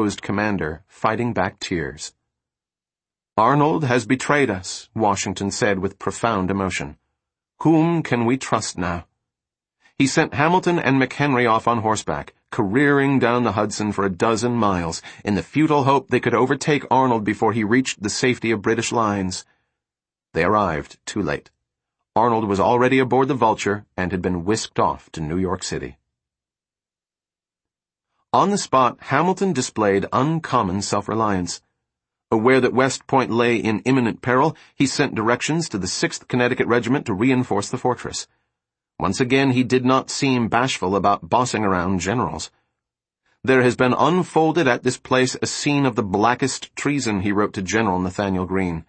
deposed commander, fighting back tears. Arnold has betrayed us, Washington said with profound emotion. Whom can we trust now? He sent Hamilton and McHenry off on horseback, careering down the Hudson for a dozen miles, in the futile hope they could overtake Arnold before he reached the safety of British lines. They arrived too late. Arnold was already aboard the Vulture and had been whisked off to New York City. On the spot, Hamilton displayed uncommon self-reliance. Aware that West Point lay in imminent peril, he sent directions to the 6th Connecticut Regiment to reinforce the fortress. Once again, he did not seem bashful about bossing around generals. There has been unfolded at this place a scene of the blackest treason, he wrote to General Nathanael Greene.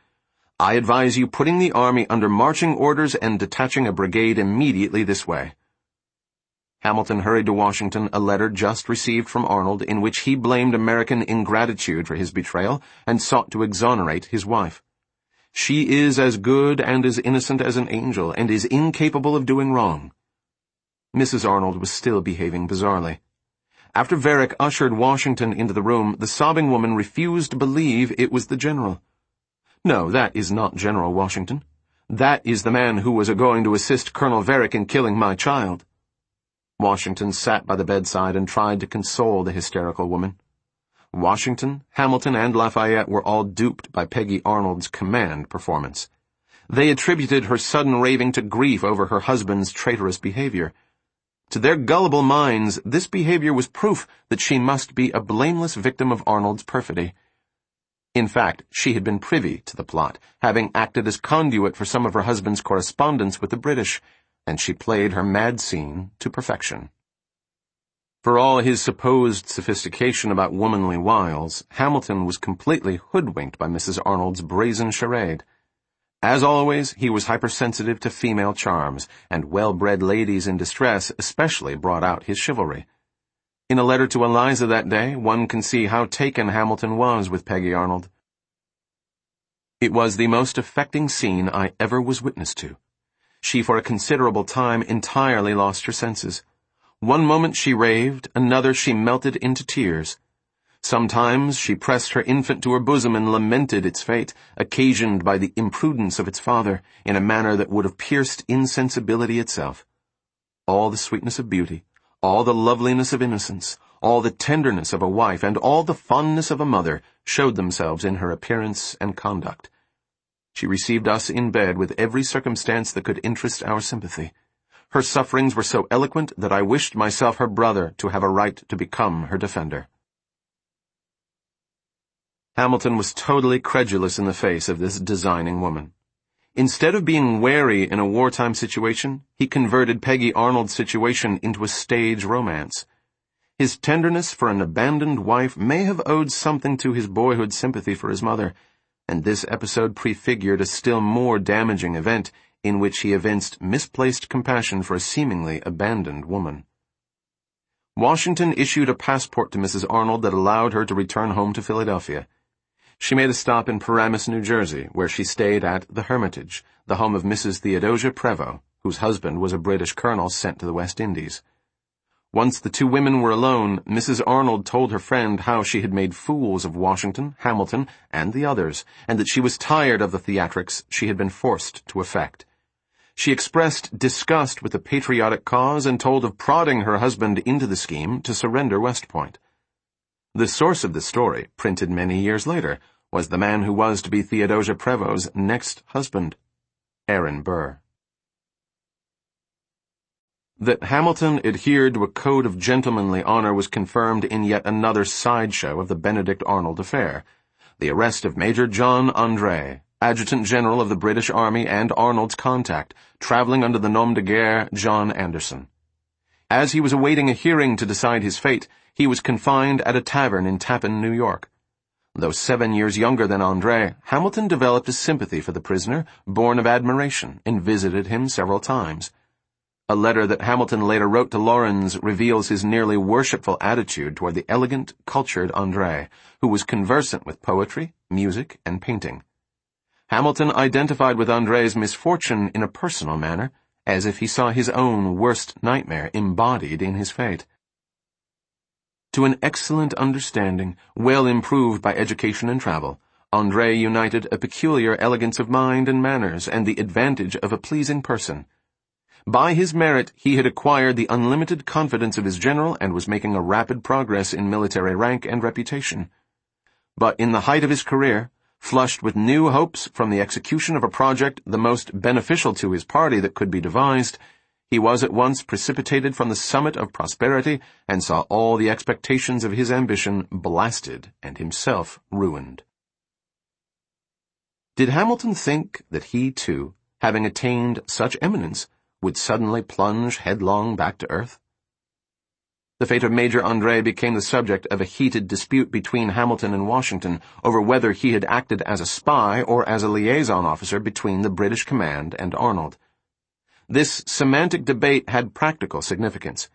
I advise you putting the army under marching orders and detaching a brigade immediately this way. Hamilton hurried to Washington a letter just received from Arnold in which he blamed American ingratitude for his betrayal and sought to exonerate his wife. She is as good and as innocent as an angel, and is incapable of doing wrong. Mrs. Arnold was still behaving bizarrely. After Varick ushered Washington into the room, the sobbing woman refused to believe it was the general. No, that is not General Washington. That is the man who was a going to assist Colonel Varick in killing my child. Washington sat by the bedside and tried to console the hysterical woman. Washington, Hamilton, and Lafayette were all duped by Peggy Arnold's command performance. They attributed her sudden raving to grief over her husband's traitorous behavior. To their gullible minds, this behavior was proof that she must be a blameless victim of Arnold's perfidy. In fact, she had been privy to the plot, having acted as conduit for some of her husband's correspondence with the British, and she played her mad scene to perfection. For all his supposed sophistication about womanly wiles, Hamilton was completely hoodwinked by Mrs. Arnold's brazen charade. As always, he was hypersensitive to female charms, and well-bred ladies in distress especially brought out his chivalry. In a letter to Eliza that day, one can see how taken Hamilton was with Peggy Arnold. It was the most affecting scene I ever was witness to. She for a considerable time entirely lost her senses. One moment she raved, another she melted into tears. Sometimes she pressed her infant to her bosom and lamented its fate, occasioned by the imprudence of its father, in a manner that would have pierced insensibility itself. All the sweetness of beauty, all the loveliness of innocence, all the tenderness of a wife, and all the fondness of a mother showed themselves in her appearance and conduct. She received us in bed with every circumstance that could interest our sympathy. Her sufferings were so eloquent that I wished myself her brother to have a right to become her defender. Hamilton was totally credulous in the face of this designing woman. Instead of being wary in a wartime situation, he converted Peggy Arnold's situation into a stage romance. His tenderness for an abandoned wife may have owed something to his boyhood sympathy for his mother, and this episode prefigured a still more damaging event in which he evinced misplaced compassion for a seemingly abandoned woman. Washington issued a passport to Mrs. Arnold that allowed her to return home to Philadelphia. She made a stop in Paramus, New Jersey, where she stayed at the Hermitage, the home of Mrs. Theodosia Prevost, whose husband was a British colonel sent to the West Indies. Once the two women were alone, Mrs. Arnold told her friend how she had made fools of Washington, Hamilton, and the others, and that she was tired of the theatrics she had been forced to effect. She expressed disgust with the patriotic cause and told of prodding her husband into the scheme to surrender West Point. The source of the story, printed many years later, was the man who was to be Theodosia Prevost's next husband, Aaron Burr. That Hamilton adhered to a code of gentlemanly honor was confirmed in yet another sideshow of the Benedict Arnold affair, the arrest of Major John Andre, Adjutant General of the British Army and Arnold's contact, traveling under the nom de guerre John Anderson. As he was awaiting a hearing to decide his fate, he was confined at a tavern in Tappan, New York. Though seven years younger than Andre, Hamilton developed a sympathy for the prisoner, born of admiration, and visited him several times. A letter that Hamilton later wrote to Laurens reveals his nearly worshipful attitude toward the elegant, cultured Andre, who was conversant with poetry, music, and painting. Hamilton identified with Andre's misfortune in a personal manner, as if he saw his own worst nightmare embodied in his fate. To an excellent understanding, well improved by education and travel, Andre united a peculiar elegance of mind and manners and the advantage of a pleasing person. By his merit, he had acquired the unlimited confidence of his general and was making a rapid progress in military rank and reputation. But in the height of his career, flushed with new hopes from the execution of a project the most beneficial to his party that could be devised, he was at once precipitated from the summit of prosperity and saw all the expectations of his ambition blasted and himself ruined. Did Hamilton think that he, too, having attained such eminence, would suddenly plunge headlong back to earth? The fate of Major Andre became the subject of a heated dispute between Hamilton and Washington over whether he had acted as a spy or as a liaison officer between the British command and Arnold. This semantic debate had practical significance.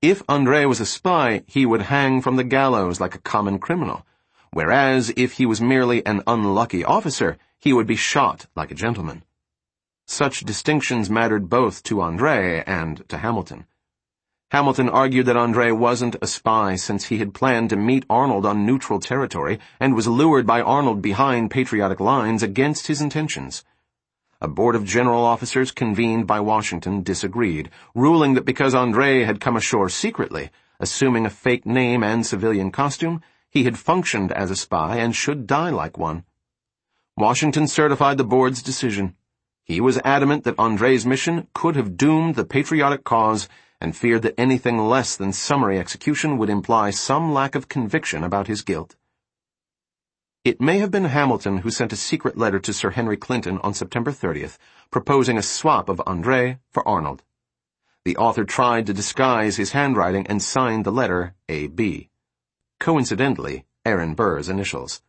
If Andre was a spy, he would hang from the gallows like a common criminal, whereas if he was merely an unlucky officer, he would be shot like a gentleman. Such distinctions mattered both to Andre and to Hamilton. Hamilton argued that Andre wasn't a spy since he had planned to meet Arnold on neutral territory and was lured by Arnold behind patriotic lines against his intentions a board of general officers convened by Washington disagreed, ruling that because Andre had come ashore secretly, assuming a fake name and civilian costume, he had functioned as a spy and should die like one. Washington certified the board's decision. He was adamant that Andre's mission could have doomed the patriotic cause and feared that anything less than summary execution would imply some lack of conviction about his guilt. It may have been Hamilton who sent a secret letter to Sir Henry Clinton on September 30th, proposing a swap of Andre for Arnold. The author tried to disguise his handwriting and signed the letter A.B. Coincidentally, Aaron Burr's initials.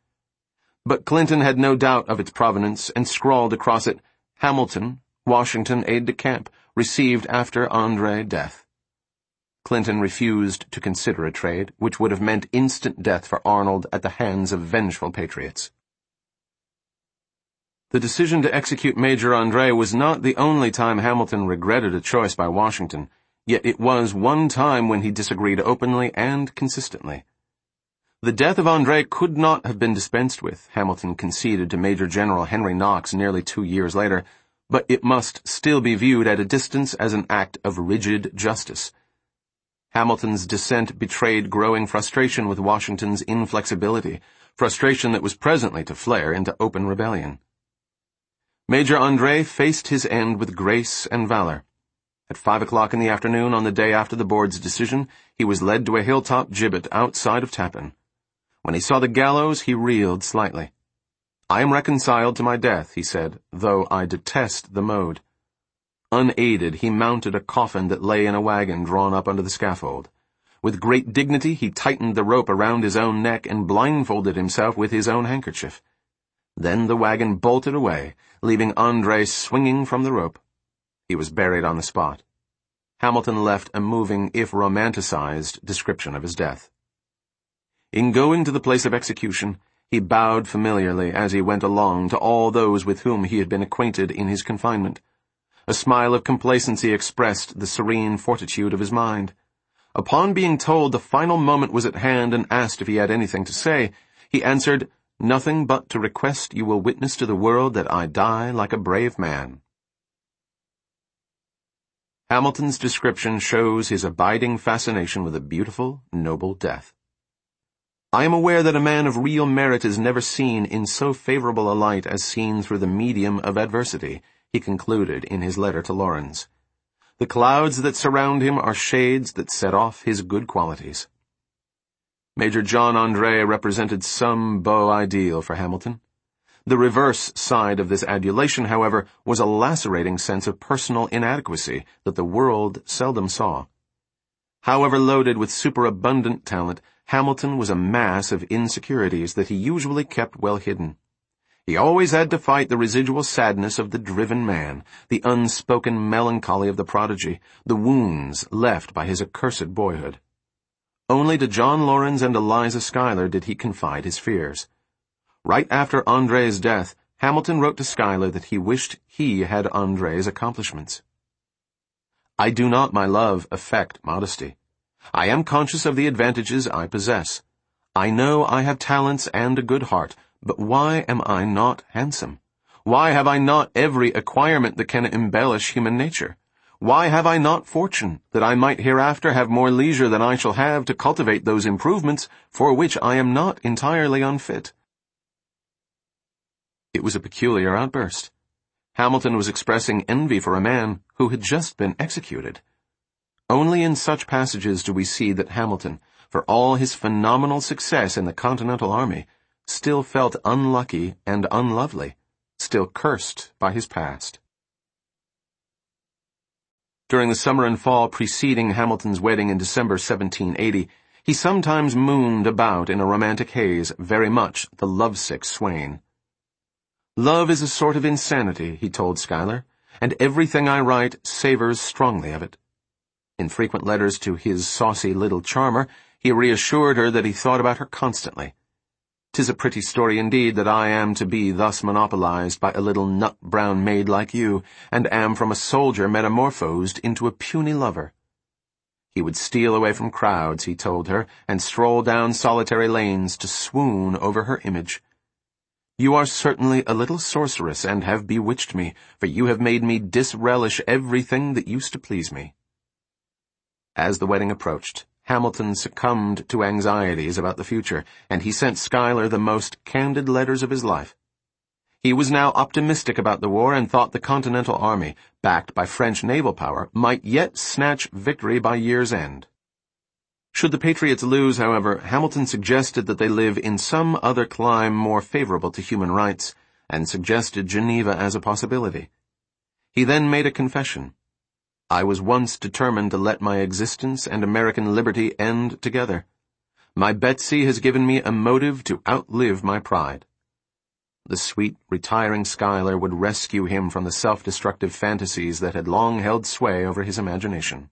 But Clinton had no doubt of its provenance and scrawled across it, Hamilton, Washington aide-de-camp, received after Andre death. Clinton refused to consider a trade, which would have meant instant death for Arnold at the hands of vengeful patriots. The decision to execute Major Andre was not the only time Hamilton regretted a choice by Washington, yet it was one time when he disagreed openly and consistently. The death of Andre could not have been dispensed with, Hamilton conceded to Major General Henry Knox nearly two years later, but it must still be viewed at a distance as an act of rigid justice Hamilton's dissent betrayed growing frustration with Washington's inflexibility, frustration that was presently to flare into open rebellion. Major Andre faced his end with grace and valor. At five o'clock in the afternoon on the day after the board's decision, he was led to a hilltop gibbet outside of Tappan. When he saw the gallows, he reeled slightly. I am reconciled to my death, he said, though I detest the mode. Unaided, he mounted a coffin that lay in a wagon drawn up under the scaffold. With great dignity, he tightened the rope around his own neck and blindfolded himself with his own handkerchief. Then the wagon bolted away, leaving Andre swinging from the rope. He was buried on the spot. Hamilton left a moving, if romanticized, description of his death. In going to the place of execution, he bowed familiarly as he went along to all those with whom he had been acquainted in his confinement. A smile of complacency expressed the serene fortitude of his mind. Upon being told the final moment was at hand and asked if he had anything to say, he answered, Nothing but to request you will witness to the world that I die like a brave man. Hamilton's description shows his abiding fascination with a beautiful, noble death. I am aware that a man of real merit is never seen in so favorable a light as seen through the medium of adversity, he concluded in his letter to Laurens. The clouds that surround him are shades that set off his good qualities. Major John Andre represented some beau ideal for Hamilton. The reverse side of this adulation, however, was a lacerating sense of personal inadequacy that the world seldom saw. However loaded with superabundant talent, Hamilton was a mass of insecurities that he usually kept well hidden. He always had to fight the residual sadness of the driven man, the unspoken melancholy of the prodigy, the wounds left by his accursed boyhood. Only to John Laurens and Eliza Schuyler did he confide his fears. Right after Andre's death, Hamilton wrote to Schuyler that he wished he had Andre's accomplishments. I do not, my love, affect modesty. I am conscious of the advantages I possess. I know I have talents and a good heart, but why am I not handsome? Why have I not every acquirement that can embellish human nature? Why have I not fortune, that I might hereafter have more leisure than I shall have to cultivate those improvements for which I am not entirely unfit? It was a peculiar outburst. Hamilton was expressing envy for a man who had just been executed. Only in such passages do we see that Hamilton, for all his phenomenal success in the Continental Army, still felt unlucky and unlovely, still cursed by his past. During the summer and fall preceding Hamilton's wedding in December 1780, he sometimes mooned about in a romantic haze, very much the lovesick swain. Love is a sort of insanity, he told Schuyler, and everything I write savors strongly of it. In frequent letters to his saucy little charmer, he reassured her that he thought about her constantly. "'Tis a pretty story indeed that I am to be thus monopolized by a little nut-brown maid like you, and am from a soldier metamorphosed into a puny lover. He would steal away from crowds, he told her, and stroll down solitary lanes to swoon over her image. You are certainly a little sorceress and have bewitched me, for you have made me disrelish everything that used to please me. As the wedding approached, Hamilton succumbed to anxieties about the future, and he sent Schuyler the most candid letters of his life. He was now optimistic about the war and thought the Continental Army, backed by French naval power, might yet snatch victory by year's end. Should the Patriots lose, however, Hamilton suggested that they live in some other clime more favorable to human rights, and suggested Geneva as a possibility. He then made a confession. I was once determined to let my existence and American liberty end together. My Betsy has given me a motive to outlive my pride. The sweet, retiring Schuyler would rescue him from the self-destructive fantasies that had long held sway over his imagination.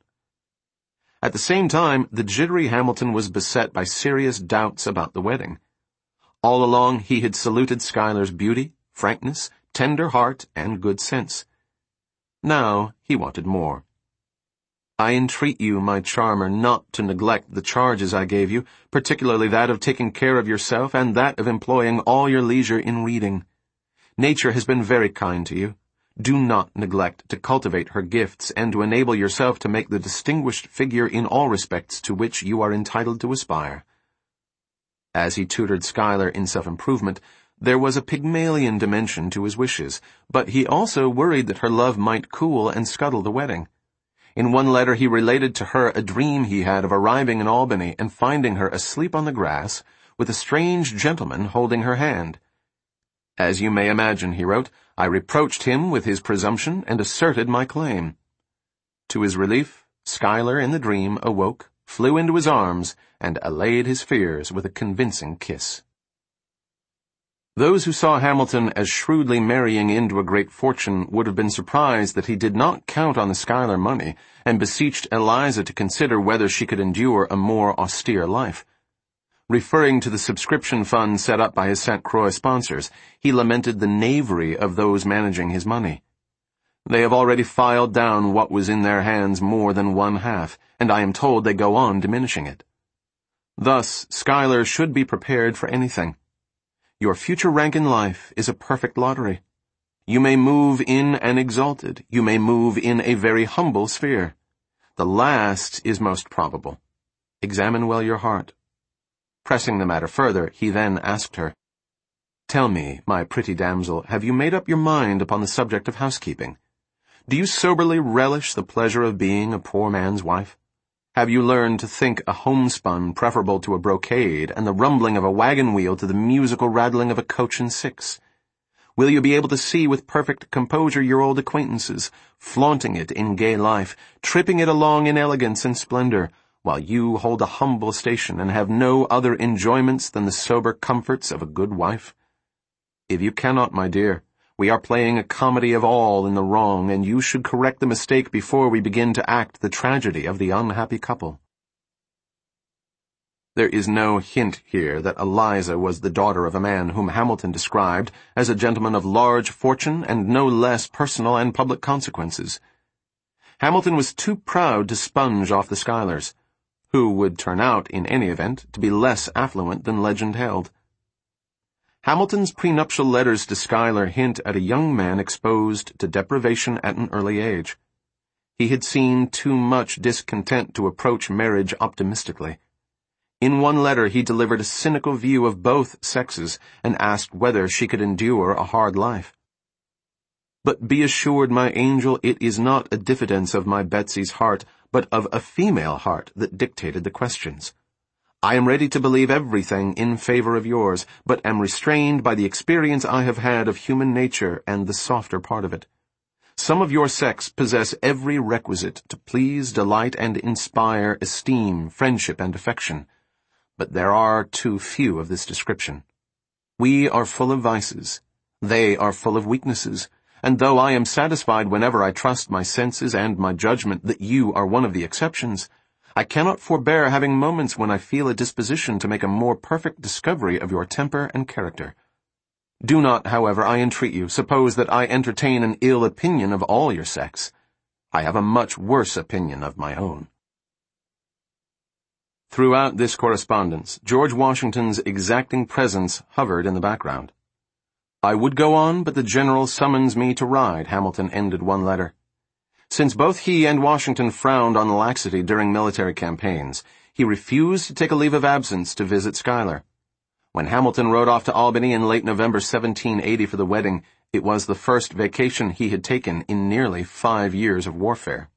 At the same time, the jittery Hamilton was beset by serious doubts about the wedding. All along he had saluted Schuyler's beauty, frankness, tender heart, and good sense. Now he wanted more. I entreat you, my charmer, not to neglect the charges I gave you, particularly that of taking care of yourself and that of employing all your leisure in reading. Nature has been very kind to you. Do not neglect to cultivate her gifts and to enable yourself to make the distinguished figure in all respects to which you are entitled to aspire. As he tutored Schuyler in self-improvement, there was a Pygmalion dimension to his wishes, but he also worried that her love might cool and scuttle the wedding. In one letter he related to her a dream he had of arriving in Albany and finding her asleep on the grass, with a strange gentleman holding her hand. As you may imagine, he wrote, I reproached him with his presumption and asserted my claim. To his relief, Schuyler in the dream awoke, flew into his arms, and allayed his fears with a convincing kiss. Those who saw Hamilton as shrewdly marrying into a great fortune would have been surprised that he did not count on the Schuyler money, and beseeched Eliza to consider whether she could endure a more austere life. Referring to the subscription fund set up by his St. Croix sponsors, he lamented the knavery of those managing his money. They have already filed down what was in their hands more than one half, and I am told they go on diminishing it. Thus, Schuyler should be prepared for anything. Your future rank in life is a perfect lottery. You may move in an exalted, you may move in a very humble sphere. The last is most probable. Examine well your heart. Pressing the matter further, he then asked her, Tell me, my pretty damsel, have you made up your mind upon the subject of housekeeping? Do you soberly relish the pleasure of being a poor man's wife? Have you learned to think a homespun preferable to a brocade and the rumbling of a wagon wheel to the musical rattling of a coach and six? Will you be able to see with perfect composure your old acquaintances, flaunting it in gay life, tripping it along in elegance and splendor, while you hold a humble station and have no other enjoyments than the sober comforts of a good wife? If you cannot, my dear, we are playing a comedy of all in the wrong, and you should correct the mistake before we begin to act the tragedy of the unhappy couple. There is no hint here that Eliza was the daughter of a man whom Hamilton described as a gentleman of large fortune and no less personal and public consequences. Hamilton was too proud to sponge off the Schuylers. who would turn out, in any event, to be less affluent than legend held. Hamilton's prenuptial letters to Schuyler hint at a young man exposed to deprivation at an early age. He had seen too much discontent to approach marriage optimistically. In one letter he delivered a cynical view of both sexes and asked whether she could endure a hard life. But be assured, my angel, it is not a diffidence of my Betsy's heart, but of a female heart that dictated the questions. I am ready to believe everything in favor of yours, but am restrained by the experience I have had of human nature and the softer part of it. Some of your sex possess every requisite to please, delight, and inspire esteem, friendship, and affection, but there are too few of this description. We are full of vices. They are full of weaknesses and though I am satisfied whenever I trust my senses and my judgment that you are one of the exceptions, I cannot forbear having moments when I feel a disposition to make a more perfect discovery of your temper and character. Do not, however, I entreat you, suppose that I entertain an ill opinion of all your sex. I have a much worse opinion of my own. Throughout this correspondence, George Washington's exacting presence hovered in the background. I would go on, but the general summons me to ride, Hamilton ended one letter. Since both he and Washington frowned on laxity during military campaigns, he refused to take a leave of absence to visit Schuyler. When Hamilton rode off to Albany in late November 1780 for the wedding, it was the first vacation he had taken in nearly five years of warfare.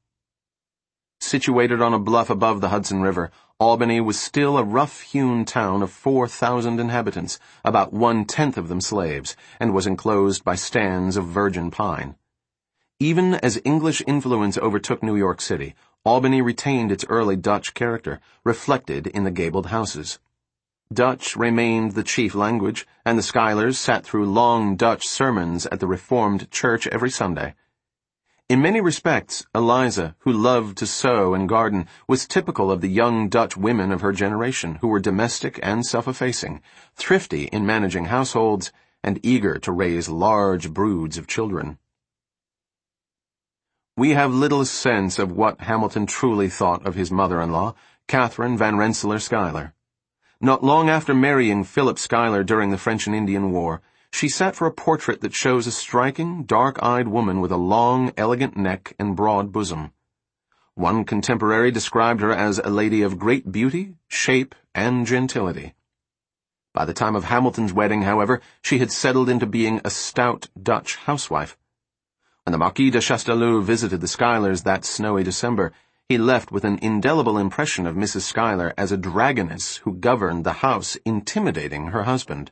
Situated on a bluff above the Hudson River, Albany was still a rough-hewn town of 4,000 inhabitants, about one-tenth of them slaves, and was enclosed by stands of virgin pine. Even as English influence overtook New York City, Albany retained its early Dutch character, reflected in the gabled houses. Dutch remained the chief language, and the Schuylers sat through long Dutch sermons at the Reformed Church every Sunday. In many respects, Eliza, who loved to sew and garden, was typical of the young Dutch women of her generation who were domestic and self-effacing, thrifty in managing households, and eager to raise large broods of children. We have little sense of what Hamilton truly thought of his mother-in-law, Catherine Van Rensselaer Schuyler. Not long after marrying Philip Schuyler during the French and Indian War, she sat for a portrait that shows a striking, dark-eyed woman with a long, elegant neck and broad bosom. One contemporary described her as a lady of great beauty, shape, and gentility. By the time of Hamilton's wedding, however, she had settled into being a stout Dutch housewife. When the Marquis de Chastellux visited the Schuylers that snowy December, he left with an indelible impression of Mrs. Schuyler as a dragoness who governed the house, intimidating her husband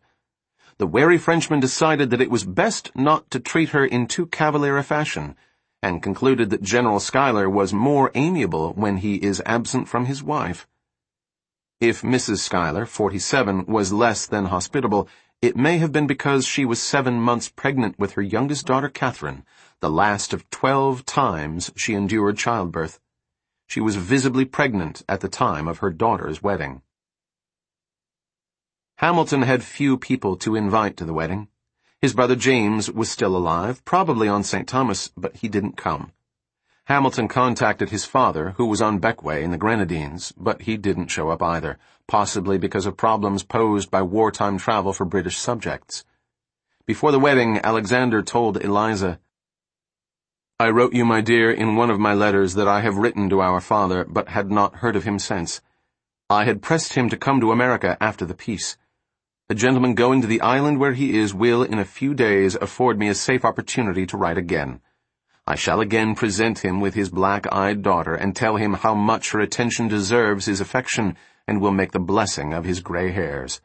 the wary Frenchman decided that it was best not to treat her in too cavalier a fashion, and concluded that General Schuyler was more amiable when he is absent from his wife. If Mrs. Schuyler, 47, was less than hospitable, it may have been because she was seven months pregnant with her youngest daughter Catherine, the last of twelve times she endured childbirth. She was visibly pregnant at the time of her daughter's wedding. Hamilton had few people to invite to the wedding. His brother James was still alive, probably on St. Thomas, but he didn't come. Hamilton contacted his father, who was on Bequia in the Grenadines, but he didn't show up either, possibly because of problems posed by wartime travel for British subjects. Before the wedding, Alexander told Eliza, I wrote you, my dear, in one of my letters that I have written to our father, but had not heard of him since. I had pressed him to come to America after the peace. A gentleman going to the island where he is will, in a few days, afford me a safe opportunity to write again. I shall again present him with his black-eyed daughter and tell him how much her attention deserves his affection and will make the blessing of his gray hairs.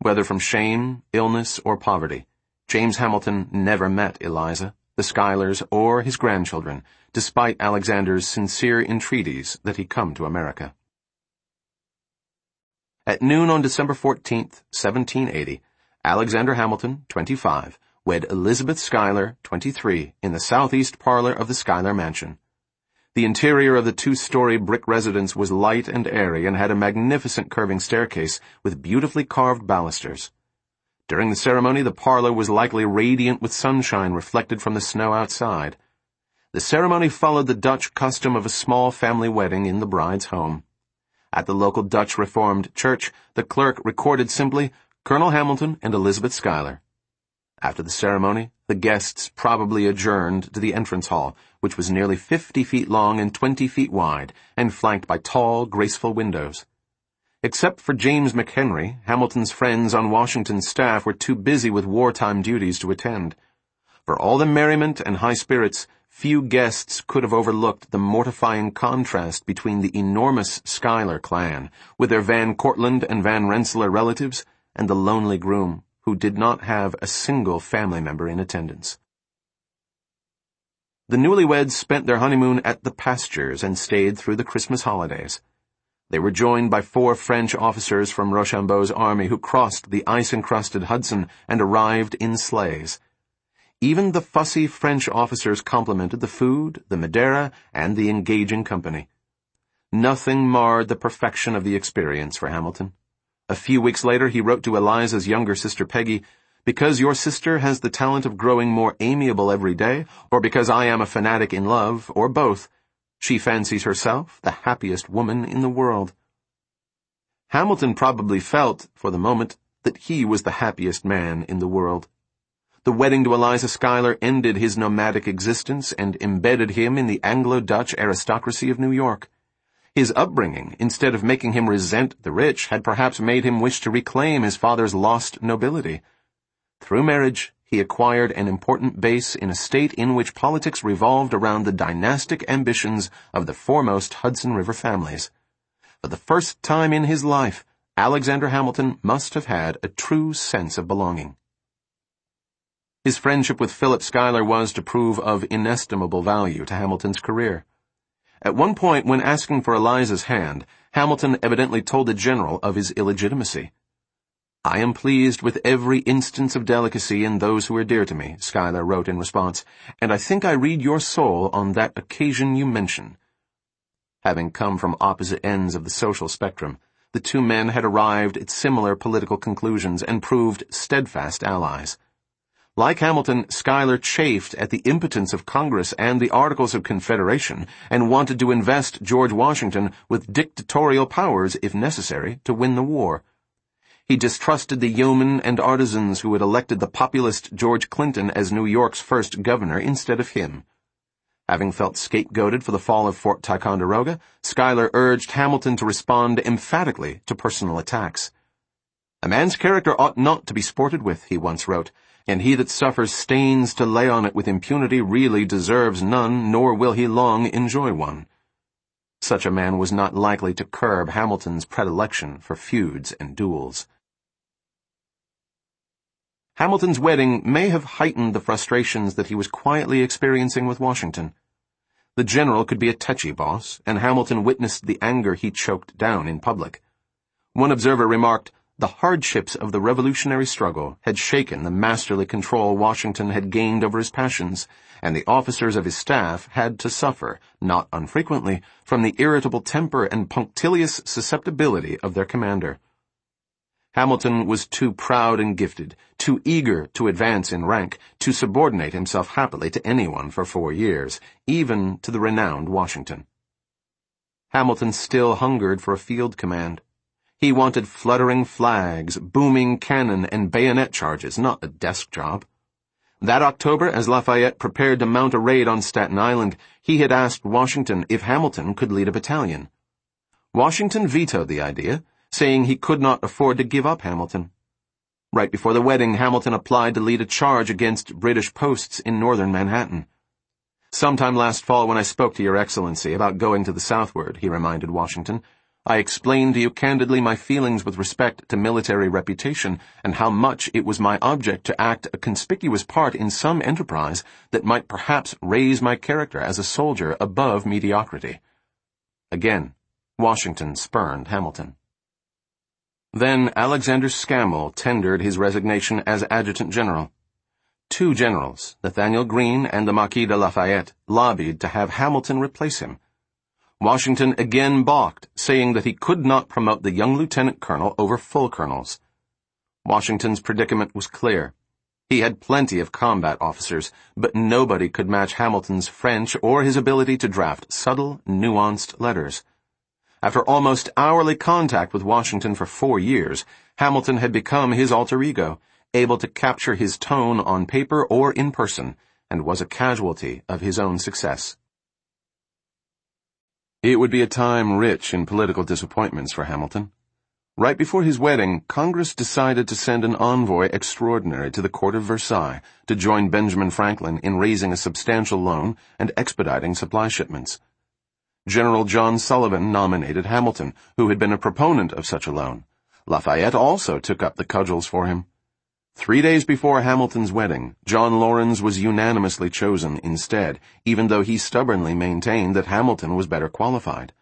Whether from shame, illness, or poverty, James Hamilton never met Eliza, the Schuylers, or his grandchildren, despite Alexander's sincere entreaties that he come to America. At noon on December 14, 1780, Alexander Hamilton, 25, wed Elizabeth Schuyler, 23, in the southeast parlor of the Schuyler mansion. The interior of the two-story brick residence was light and airy and had a magnificent curving staircase with beautifully carved balusters. During the ceremony, the parlor was likely radiant with sunshine reflected from the snow outside. The ceremony followed the Dutch custom of a small family wedding in the bride's home. At the local Dutch Reformed church, the clerk recorded simply, Colonel Hamilton and Elizabeth Schuyler. After the ceremony, the guests probably adjourned to the entrance hall, which was nearly fifty feet long and twenty feet wide, and flanked by tall, graceful windows. Except for James McHenry, Hamilton's friends on Washington's staff were too busy with wartime duties to attend. For all the merriment and high spirits, Few guests could have overlooked the mortifying contrast between the enormous Schuyler clan, with their Van Cortlandt and Van Rensselaer relatives, and the lonely groom, who did not have a single family member in attendance. The newlyweds spent their honeymoon at the pastures and stayed through the Christmas holidays. They were joined by four French officers from Rochambeau's army who crossed the ice-encrusted Hudson and arrived in sleighs. Even the fussy French officers complimented the food, the Madeira, and the engaging company. Nothing marred the perfection of the experience for Hamilton. A few weeks later, he wrote to Eliza's younger sister Peggy, Because your sister has the talent of growing more amiable every day, or because I am a fanatic in love, or both, she fancies herself the happiest woman in the world. Hamilton probably felt, for the moment, that he was the happiest man in the world. The wedding to Eliza Schuyler ended his nomadic existence and embedded him in the Anglo-Dutch aristocracy of New York. His upbringing, instead of making him resent the rich, had perhaps made him wish to reclaim his father's lost nobility. Through marriage, he acquired an important base in a state in which politics revolved around the dynastic ambitions of the foremost Hudson River families. For the first time in his life, Alexander Hamilton must have had a true sense of belonging. His friendship with Philip Schuyler was to prove of inestimable value to Hamilton's career. At one point, when asking for Eliza's hand, Hamilton evidently told the general of his illegitimacy. I am pleased with every instance of delicacy in those who are dear to me, Schuyler wrote in response, and I think I read your soul on that occasion you mention. Having come from opposite ends of the social spectrum, the two men had arrived at similar political conclusions and proved steadfast allies. Like Hamilton, Schuyler chafed at the impotence of Congress and the Articles of Confederation and wanted to invest George Washington with dictatorial powers, if necessary, to win the war. He distrusted the yeomen and artisans who had elected the populist George Clinton as New York's first governor instead of him. Having felt scapegoated for the fall of Fort Ticonderoga, Schuyler urged Hamilton to respond emphatically to personal attacks. A man's character ought not to be sported with, he once wrote, and he that suffers stains to lay on it with impunity really deserves none, nor will he long enjoy one. Such a man was not likely to curb Hamilton's predilection for feuds and duels. Hamilton's wedding may have heightened the frustrations that he was quietly experiencing with Washington. The general could be a touchy boss, and Hamilton witnessed the anger he choked down in public. One observer remarked, the hardships of the revolutionary struggle had shaken the masterly control Washington had gained over his passions, and the officers of his staff had to suffer, not unfrequently, from the irritable temper and punctilious susceptibility of their commander. Hamilton was too proud and gifted, too eager to advance in rank, to subordinate himself happily to anyone for four years, even to the renowned Washington. Hamilton still hungered for a field command. He wanted fluttering flags, booming cannon, and bayonet charges, not a desk job. That October, as Lafayette prepared to mount a raid on Staten Island, he had asked Washington if Hamilton could lead a battalion. Washington vetoed the idea, saying he could not afford to give up Hamilton. Right before the wedding, Hamilton applied to lead a charge against British posts in northern Manhattan. Sometime last fall when I spoke to Your Excellency about going to the southward, he reminded Washington, I explained to you candidly my feelings with respect to military reputation and how much it was my object to act a conspicuous part in some enterprise that might perhaps raise my character as a soldier above mediocrity. Again, Washington spurned Hamilton. Then Alexander Scammell tendered his resignation as adjutant general. Two generals, Nathanael Greene and the Marquis de Lafayette, lobbied to have Hamilton replace him Washington again balked, saying that he could not promote the young lieutenant colonel over full colonels. Washington's predicament was clear. He had plenty of combat officers, but nobody could match Hamilton's French or his ability to draft subtle, nuanced letters. After almost hourly contact with Washington for four years, Hamilton had become his alter ego, able to capture his tone on paper or in person, and was a casualty of his own success. It would be a time rich in political disappointments for Hamilton. Right before his wedding, Congress decided to send an envoy extraordinary to the court of Versailles to join Benjamin Franklin in raising a substantial loan and expediting supply shipments. General John Sullivan nominated Hamilton, who had been a proponent of such a loan. Lafayette also took up the cudgels for him. Three days before Hamilton's wedding, John Laurens was unanimously chosen instead, even though he stubbornly maintained that Hamilton was better qualified.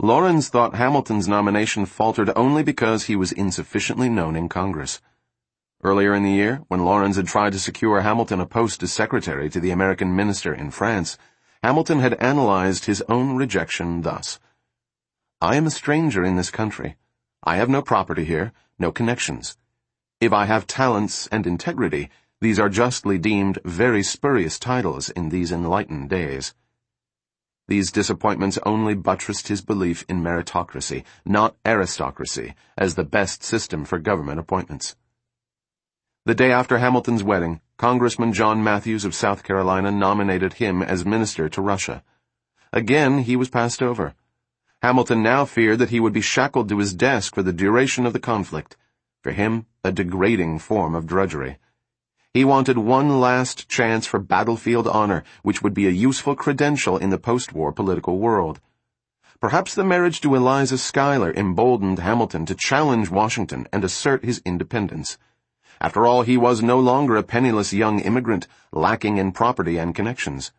Laurens thought Hamilton's nomination faltered only because he was insufficiently known in Congress. Earlier in the year, when Laurens had tried to secure Hamilton a post as secretary to the American minister in France, Hamilton had analyzed his own rejection thus. I am a stranger in this country. I have no property here, no connections. If I have talents and integrity, these are justly deemed very spurious titles in these enlightened days. These disappointments only buttressed his belief in meritocracy, not aristocracy, as the best system for government appointments. The day after Hamilton's wedding, Congressman John Mathews of South Carolina nominated him as minister to Russia. Again, he was passed over. Hamilton now feared that he would be shackled to his desk for the duration of the conflict. For him, a degrading form of drudgery. He wanted one last chance for battlefield honor, which would be a useful credential in the post-war political world. Perhaps the marriage to Eliza Schuyler emboldened Hamilton to challenge Washington and assert his independence. After all, he was no longer a penniless young immigrant, lacking in property and connections.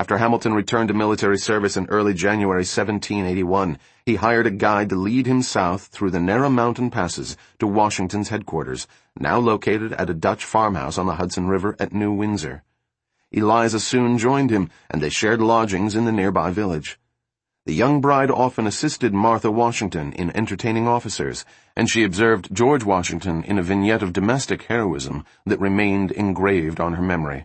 After Hamilton returned to military service in early January 1781, he hired a guide to lead him south through the narrow mountain passes to Washington's headquarters, now located at a Dutch farmhouse on the Hudson River at New Windsor. Eliza soon joined him, and they shared lodgings in the nearby village. The young bride often assisted Martha Washington in entertaining officers, and she observed George Washington in a vignette of domestic heroism that remained engraved on her memory.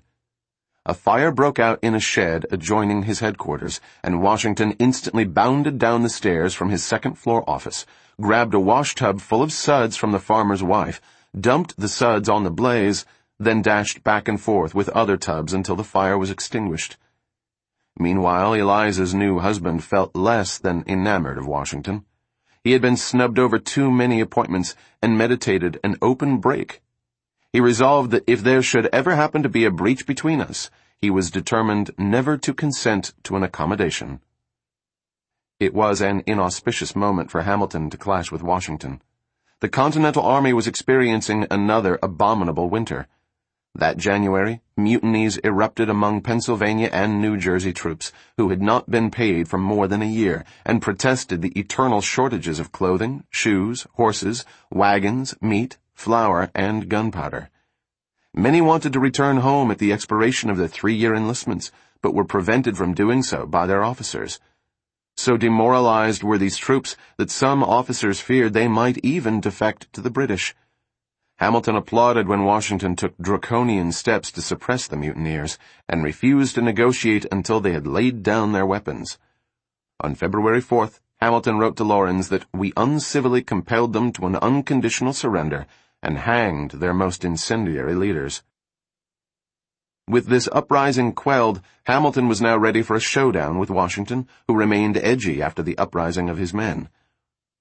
A fire broke out in a shed adjoining his headquarters, and Washington instantly bounded down the stairs from his second floor office, grabbed a washtub full of suds from the farmer's wife, dumped the suds on the blaze, then dashed back and forth with other tubs until the fire was extinguished. Meanwhile, Eliza's new husband felt less than enamored of Washington. He had been snubbed over too many appointments and meditated an open break. He resolved that if there should ever happen to be a breach between us, he was determined never to consent to an accommodation. It was an inauspicious moment for Hamilton to clash with Washington. The Continental Army was experiencing another abominable winter. That January, mutinies erupted among Pennsylvania and New Jersey troops who had not been paid for more than a year and protested the eternal shortages of clothing, shoes, horses, wagons, meat, flour, and gunpowder. Many wanted to return home at the expiration of their three-year enlistments, but were prevented from doing so by their officers. So demoralized were these troops that some officers feared they might even defect to the British. Hamilton applauded when Washington took draconian steps to suppress the mutineers and refused to negotiate until they had laid down their weapons. On February 4th, Hamilton wrote to Laurens that we uncivilly compelled them to an unconditional surrender and hanged their most incendiary leaders. With this uprising quelled, Hamilton was now ready for a showdown with Washington, who remained edgy after the uprising of his men.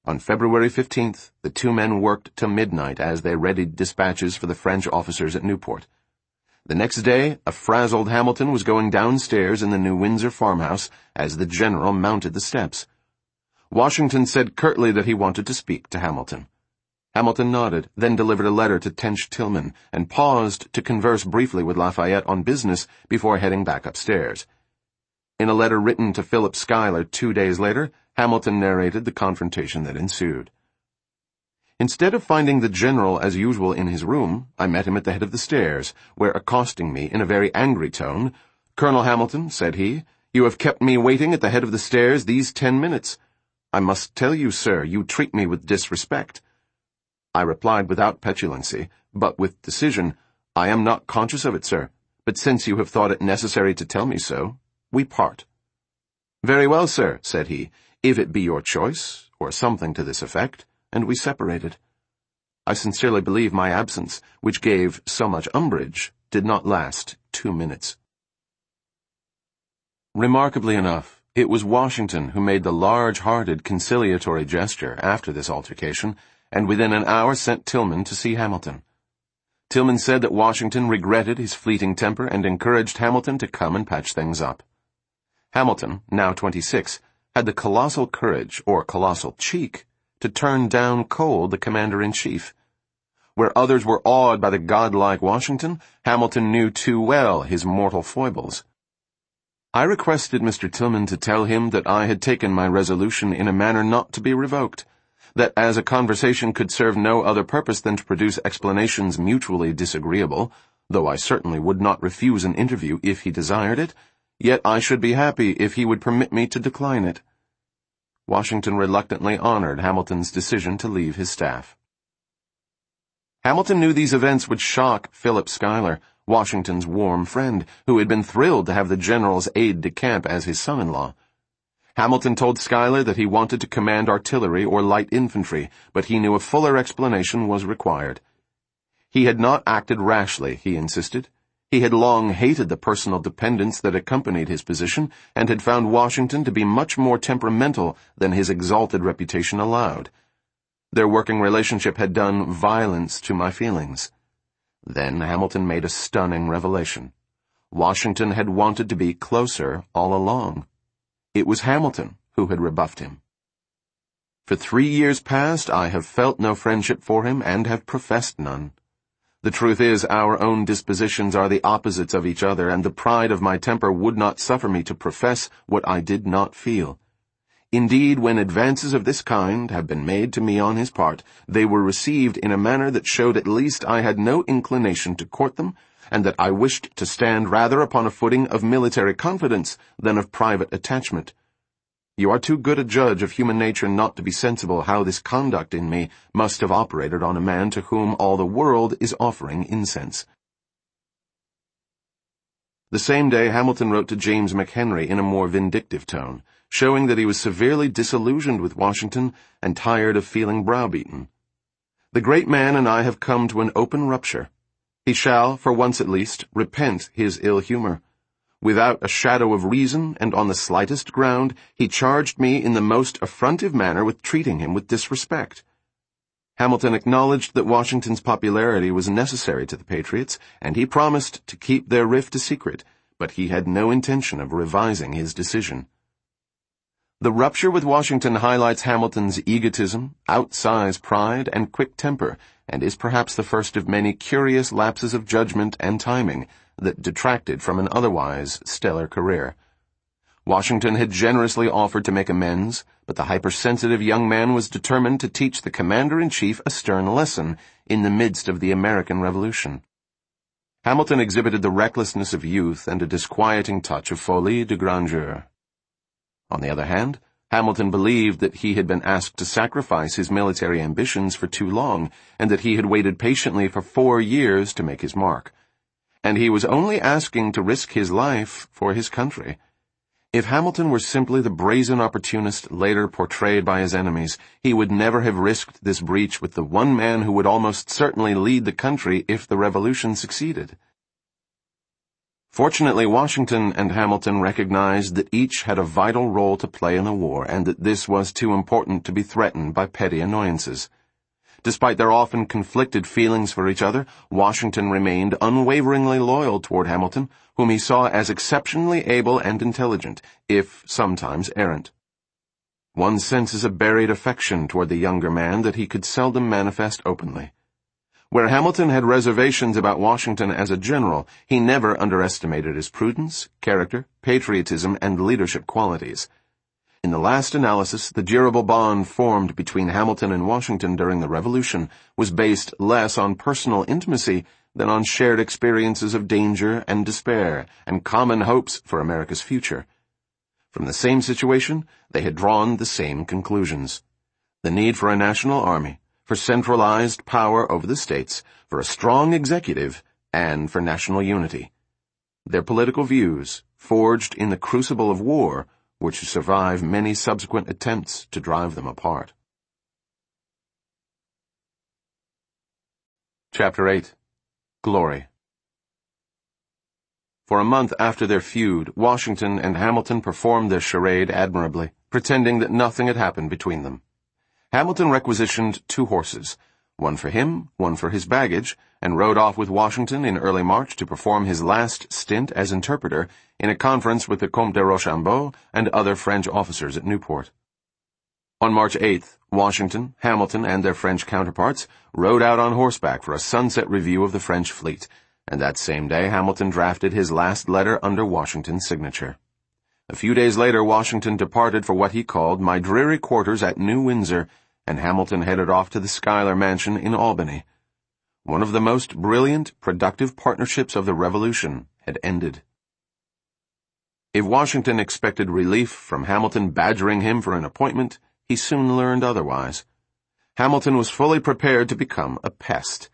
On February 15th, the two men worked to midnight as they readied dispatches for the French officers at Newport. The next day, a frazzled Hamilton was going downstairs in the New Windsor farmhouse as the general mounted the steps. Washington said curtly that he wanted to speak to Hamilton. Hamilton nodded, then delivered a letter to Tench Tilghman, and paused to converse briefly with Lafayette on business before heading back upstairs. In a letter written to Philip Schuyler two days later, Hamilton narrated the confrontation that ensued. Instead of finding the general as usual in his room, I met him at the head of the stairs, where accosting me in a very angry tone, Colonel Hamilton, said he, you have kept me waiting at the head of the stairs these ten minutes. I must tell you, sir, you treat me with disrespect. I replied without petulancy, but with decision, I am not conscious of it, sir, but since you have thought it necessary to tell me so, we part. Very well, sir, said he, if it be your choice, or something to this effect, and we separated. I sincerely believe my absence, which gave so much umbrage, did not last two minutes. Remarkably enough, it was Washington who made the large-hearted conciliatory gesture after this altercation, and within an hour sent Tilghman to see Hamilton. Tilghman said that Washington regretted his fleeting temper and encouraged Hamilton to come and patch things up. Hamilton, now 26, had the colossal courage, or colossal cheek, to turn down cold the commander-in-chief. Where others were awed by the godlike Washington, Hamilton knew too well his mortal foibles. I requested Mr. Tilghman to tell him that I had taken my resolution in a manner not to be revoked, that as a conversation could serve no other purpose than to produce explanations mutually disagreeable, though I certainly would not refuse an interview if he desired it, yet I should be happy if he would permit me to decline it. Washington reluctantly honored Hamilton's decision to leave his staff. Hamilton knew these events would shock Philip Schuyler, Washington's warm friend, who had been thrilled to have the general's aide-de-camp as his son-in-law. Hamilton told Schuyler that he wanted to command artillery or light infantry, but he knew a fuller explanation was required. He had not acted rashly, he insisted. He had long hated the personal dependence that accompanied his position, and had found Washington to be much more temperamental than his exalted reputation allowed. Their working relationship had done violence to my feelings. Then Hamilton made a stunning revelation. Washington had wanted to be closer all along. It was Hamilton who had rebuffed him. For three years past I have felt no friendship for him and have professed none. The truth is, our own dispositions are the opposites of each other, and the pride of my temper would not suffer me to profess what I did not feel. Indeed, when advances of this kind have been made to me on his part, they were received in a manner that showed at least I had no inclination to court them, and that I wished to stand rather upon a footing of military confidence than of private attachment. You are too good a judge of human nature not to be sensible how this conduct in me must have operated on a man to whom all the world is offering incense. The same day Hamilton wrote to James McHenry in a more vindictive tone, showing that he was severely disillusioned with Washington and tired of feeling browbeaten. The great man and I have come to an open rupture. He shall, for once at least, repent his ill humor. Without a shadow of reason and on the slightest ground, he charged me in the most affrontive manner with treating him with disrespect. Hamilton acknowledged that Washington's popularity was necessary to the Patriots, and he promised to keep their rift a secret, but he had no intention of revising his decision. The rupture with Washington highlights Hamilton's egotism, outsized pride, and quick temper, and is perhaps the first of many curious lapses of judgment and timing that detracted from an otherwise stellar career. Washington had generously offered to make amends, but the hypersensitive young man was determined to teach the commander-in-chief a stern lesson in the midst of the American Revolution. Hamilton exhibited the recklessness of youth and a disquieting touch of folie de grandeur. On the other hand, Hamilton believed that he had been asked to sacrifice his military ambitions for too long, and that he had waited patiently for four years to make his mark. And he was only asking to risk his life for his country. If Hamilton were simply the brazen opportunist later portrayed by his enemies, he would never have risked this breach with the one man who would almost certainly lead the country if the revolution succeeded. Fortunately, Washington and Hamilton recognized that each had a vital role to play in the war and that this was too important to be threatened by petty annoyances. Despite their often conflicted feelings for each other, Washington remained unwaveringly loyal toward Hamilton, whom he saw as exceptionally able and intelligent, if sometimes errant. One senses a buried affection toward the younger man that he could seldom manifest openly. Where Hamilton had reservations about Washington as a general, he never underestimated his prudence, character, patriotism, and leadership qualities. In the last analysis, the durable bond formed between Hamilton and Washington during the Revolution was based less on personal intimacy than on shared experiences of danger and despair and common hopes for America's future. From the same situation, they had drawn the same conclusions. The need for a national army, for centralized power over the states, for a strong executive, and for national unity. Their political views, forged in the crucible of war, were to survive many subsequent attempts to drive them apart. Chapter 8 Glory For a month after their feud, Washington and Hamilton performed their charade admirably, pretending that nothing had happened between them. Hamilton requisitioned two horses, one for him, one for his baggage, and rode off with Washington in early March to perform his last stint as interpreter in a conference with the Comte de Rochambeau and other French officers at Newport. On March 8th, Washington, Hamilton, and their French counterparts rode out on horseback for a sunset review of the French fleet, and that same day Hamilton drafted his last letter under Washington's signature. A few days later, Washington departed for what he called my dreary quarters at New Windsor, and Hamilton headed off to the Schuyler Mansion in Albany. One of the most brilliant, productive partnerships of the Revolution had ended. If Washington expected relief from Hamilton badgering him for an appointment, he soon learned otherwise. Hamilton was fully prepared to become a pest.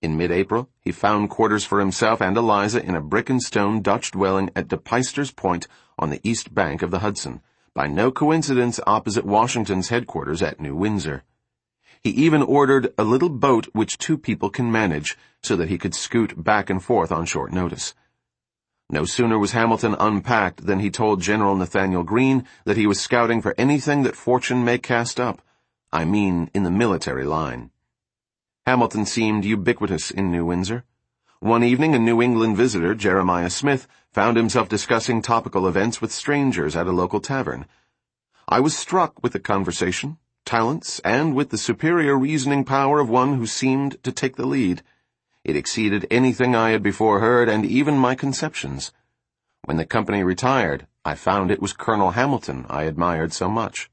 In mid-April, he found quarters for himself and Eliza in a brick and stone Dutch dwelling at De Peyster's Point on the east bank of the Hudson, by no coincidence opposite Washington's headquarters at New Windsor. He even ordered a little boat which two people can manage, so that he could scoot back and forth on short notice. No sooner was Hamilton unpacked than he told General Nathanael Greene that he was scouting for anything that fortune may cast up. I mean, in the military line. Hamilton seemed ubiquitous in New Windsor. One evening, a New England visitor, Jeremiah Smith, found himself discussing topical events with strangers at a local tavern. I was struck with the conversation, talents, and with the superior reasoning power of one who seemed to take the lead. It exceeded anything I had before heard and even my conceptions. When the company retired, I found it was Colonel Hamilton I admired so much.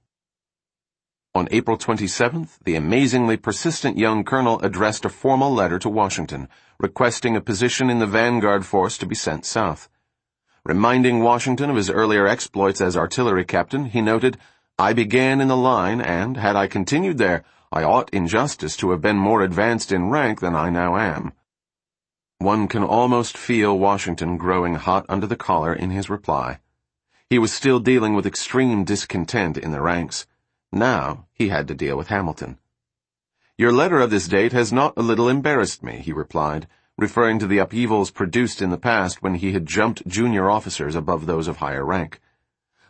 On April 27th, the amazingly persistent young colonel addressed a formal letter to Washington, requesting a position in the vanguard force to be sent south. Reminding Washington of his earlier exploits as artillery captain, he noted, I began in the line, and, had I continued there, I ought in justice to have been more advanced in rank than I now am. One can almost feel Washington growing hot under the collar in his reply. He was still dealing with extreme discontent in the ranks. Now he had to deal with Hamilton. Your letter of this date has not a little embarrassed me, he replied, referring to the upheavals produced in the past when he had jumped junior officers above those of higher rank.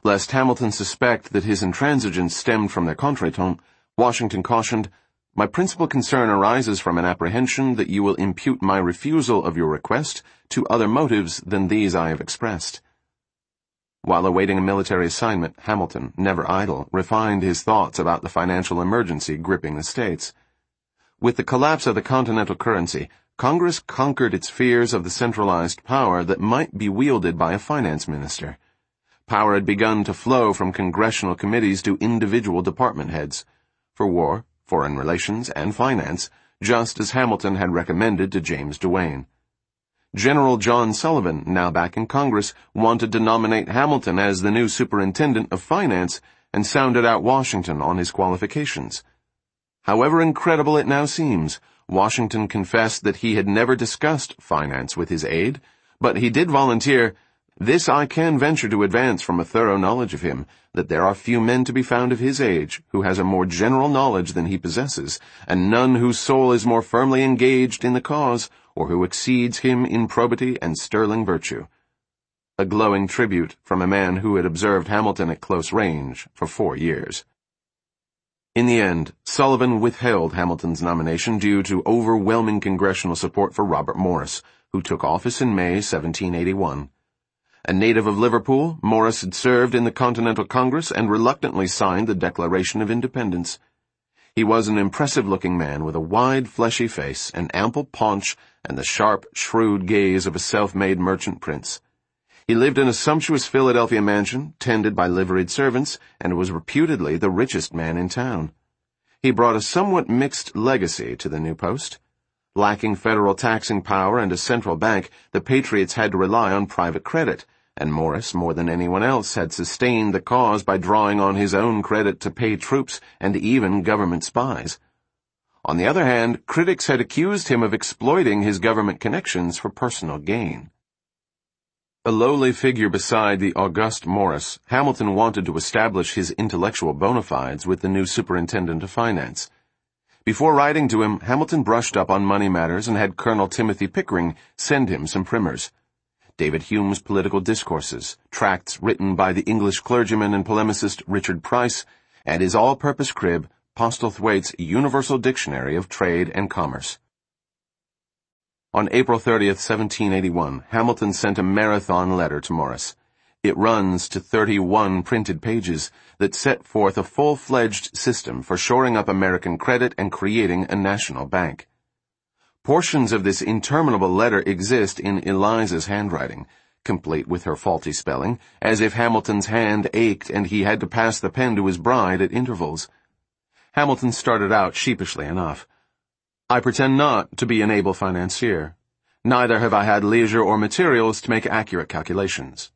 Lest Hamilton suspect that his intransigence stemmed from their contretemps, Washington cautioned, my principal concern arises from an apprehension that you will impute my refusal of your request to other motives than these I have expressed. While awaiting a military assignment, Hamilton, never idle, refined his thoughts about the financial emergency gripping the states. With the collapse of the continental currency, Congress conquered its fears of the centralized power that might be wielded by a finance minister. Power had begun to flow from congressional committees to individual department heads. For war, foreign relations, and finance, just as Hamilton had recommended to James Duane. General John Sullivan, now back in Congress, wanted to nominate Hamilton as the new superintendent of finance and sounded out Washington on his qualifications. However incredible it now seems, Washington confessed that he had never discussed finance with his aide, but he did volunteer this I can venture to advance from a thorough knowledge of him, that there are few men to be found of his age who has a more general knowledge than he possesses, and none whose soul is more firmly engaged in the cause, or who exceeds him in probity and sterling virtue. A glowing tribute from a man who had observed Hamilton at close range for four years. In the end, Sullivan withheld Hamilton's nomination due to overwhelming congressional support for Robert Morris, who took office in May 1781. A native of Liverpool, Morris had served in the Continental Congress and reluctantly signed the Declaration of Independence. He was an impressive-looking man with a wide, fleshy face, an ample paunch, and the sharp, shrewd gaze of a self-made merchant prince. He lived in a sumptuous Philadelphia mansion, tended by liveried servants, and was reputedly the richest man in town. He brought a somewhat mixed legacy to the new post. Lacking federal taxing power and a central bank, the Patriots had to rely on private credit, and Morris, more than anyone else, had sustained the cause by drawing on his own credit to pay troops and even government spies. On the other hand, critics had accused him of exploiting his government connections for personal gain. A lowly figure beside the august Morris, Hamilton wanted to establish his intellectual bona fides with the new superintendent of finance. Before writing to him, Hamilton brushed up on money matters and had Colonel Timothy Pickering send him some primers. David Hume's political discourses, tracts written by the English clergyman and polemicist Richard Price, and his all-purpose crib, Postlethwayt's Universal Dictionary of Trade and Commerce. On April 30, 1781, Hamilton sent a marathon letter to Morris. It runs to 31 printed pages that set forth a full-fledged system for shoring up American credit and creating a national bank. Portions of this interminable letter exist in Eliza's handwriting, complete with her faulty spelling, as if Hamilton's hand ached and he had to pass the pen to his bride at intervals. Hamilton started out sheepishly enough. I pretend not to be an able financier. Neither have I had leisure or materials to make accurate calculations.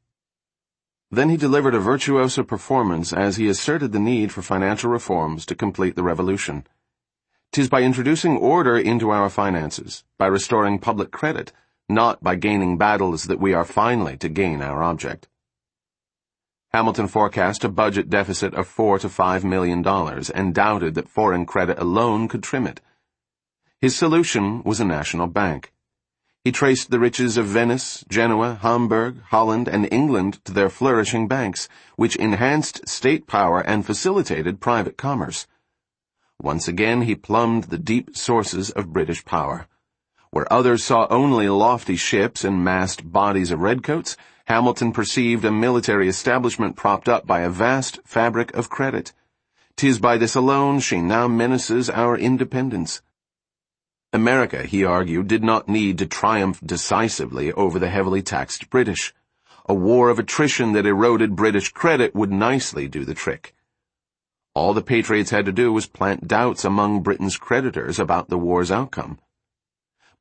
Then he delivered a virtuoso performance as he asserted the need for financial reforms to complete the revolution. Tis by introducing order into our finances, by restoring public credit, not by gaining battles that we are finally to gain our object. Hamilton forecast a budget deficit of four to five million dollars and doubted that foreign credit alone could trim it. His solution was a national bank. He traced the riches of Venice, Genoa, Hamburg, Holland, and England to their flourishing banks, which enhanced state power and facilitated private commerce. Once again he plumbed the deep sources of British power. Where others saw only lofty ships and massed bodies of redcoats, Hamilton perceived a military establishment propped up by a vast fabric of credit. Tis by this alone she now menaces our independence. America, he argued, did not need to triumph decisively over the heavily taxed British. A war of attrition that eroded British credit would nicely do the trick. All the Patriots had to do was plant doubts among Britain's creditors about the war's outcome.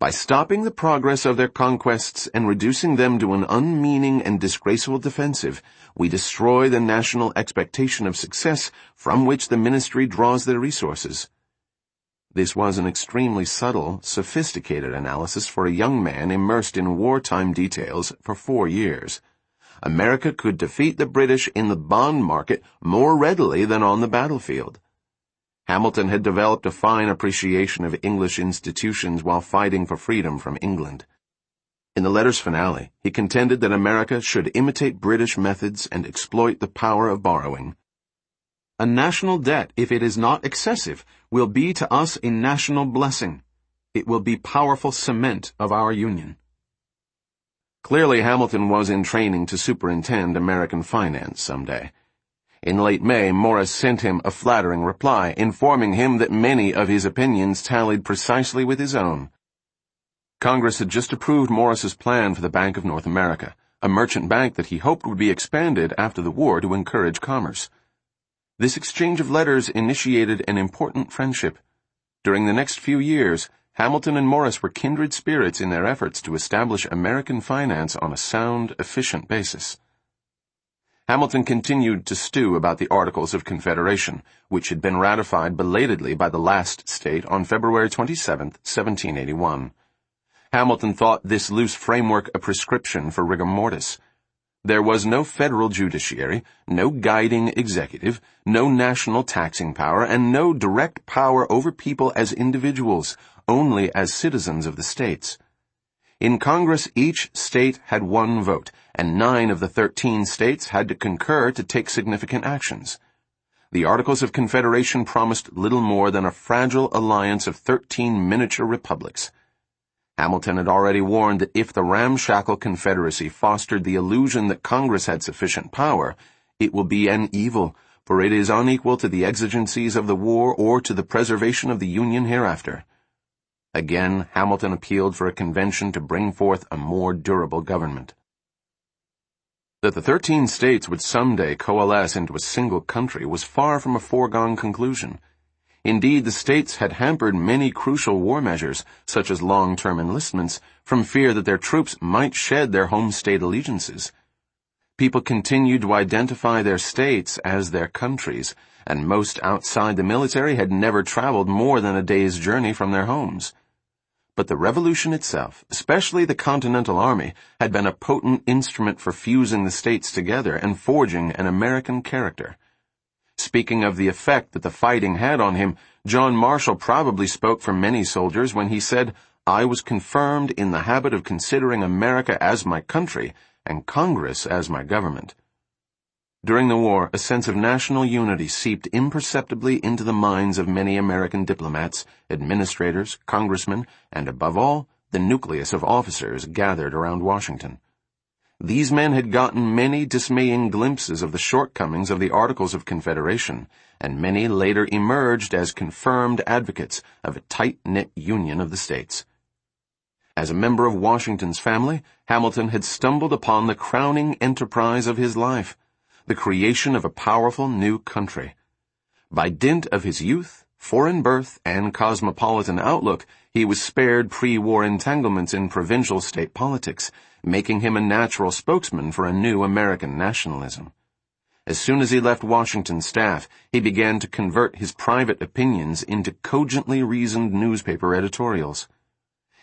By stopping the progress of their conquests and reducing them to an unmeaning and disgraceful defensive, we destroy the national expectation of success from which the ministry draws their resources. This was an extremely subtle, sophisticated analysis for a young man immersed in wartime details for four years. America could defeat the British in the bond market more readily than on the battlefield. Hamilton had developed a fine appreciation of English institutions while fighting for freedom from England. In the letter's finale, he contended that America should imitate British methods and exploit the power of borrowing. A national debt, if it is not excessive, will be to us a national blessing. It will be powerful cement of our union. Clearly Hamilton was in training to superintend American finance someday. In late May, Morris sent him a flattering reply, informing him that many of his opinions tallied precisely with his own. Congress had just approved Morris's plan for the Bank of North America, a merchant bank that he hoped would be expanded after the war to encourage commerce. This exchange of letters initiated an important friendship. During the next few years, Hamilton and Morris were kindred spirits in their efforts to establish American finance on a sound, efficient basis. Hamilton continued to stew about the Articles of Confederation, which had been ratified belatedly by the last state on February 27, 1781. Hamilton thought this loose framework a prescription for rigor mortis. There was no federal judiciary, no guiding executive, no national taxing power, and no direct power over people as individuals, only as citizens of the states. In Congress, each state had one vote, and nine of the thirteen states had to concur to take significant actions. The Articles of Confederation promised little more than a fragile alliance of thirteen miniature republics. Hamilton had already warned that if the ramshackle Confederacy fostered the illusion that Congress had sufficient power, it will be an evil, for it is unequal to the exigencies of the war or to the preservation of the Union hereafter. Again, Hamilton appealed for a convention to bring forth a more durable government. That the thirteen states would someday coalesce into a single country was far from a foregone conclusion. Indeed, the states had hampered many crucial war measures, such as long-term enlistments, from fear that their troops might shed their home state allegiances. People continued to identify their states as their countries, and most outside the military had never traveled more than a day's journey from their homes. But the revolution itself, especially the Continental Army, had been a potent instrument for fusing the states together and forging an American character. Speaking of the effect that the fighting had on him, John Marshall probably spoke for many soldiers when he said, I was confirmed in the habit of considering America as my country and Congress as my government. During the war, a sense of national unity seeped imperceptibly into the minds of many American diplomats, administrators, congressmen, and above all, the nucleus of officers gathered around Washington. These men had gotten many dismaying glimpses of the shortcomings of the Articles of Confederation, and many later emerged as confirmed advocates of a tight-knit union of the states. As a member of Washington's family, Hamilton had stumbled upon the crowning enterprise of his life, the creation of a powerful new country. By dint of his youth, foreign birth, and cosmopolitan outlook, he was spared pre-war entanglements in provincial state politics, making him a natural spokesman for a new American nationalism. As soon as he left Washington's staff, he began to convert his private opinions into cogently reasoned newspaper editorials.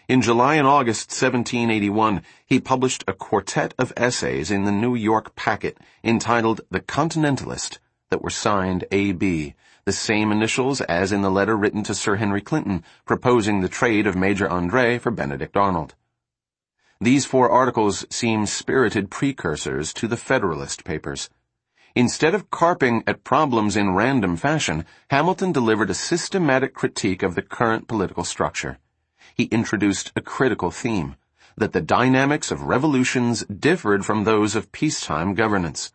In July and August 1781, he published a quartet of essays in the New York Packet entitled The Continentalist that were signed A.B., the same initials as in the letter written to Sir Henry Clinton proposing the trade of Major André for Benedict Arnold. These four articles seem spirited precursors to the Federalist Papers. Instead of carping at problems in random fashion, Hamilton delivered a systematic critique of the current political structure he introduced a critical theme, that the dynamics of revolutions differed from those of peacetime governance.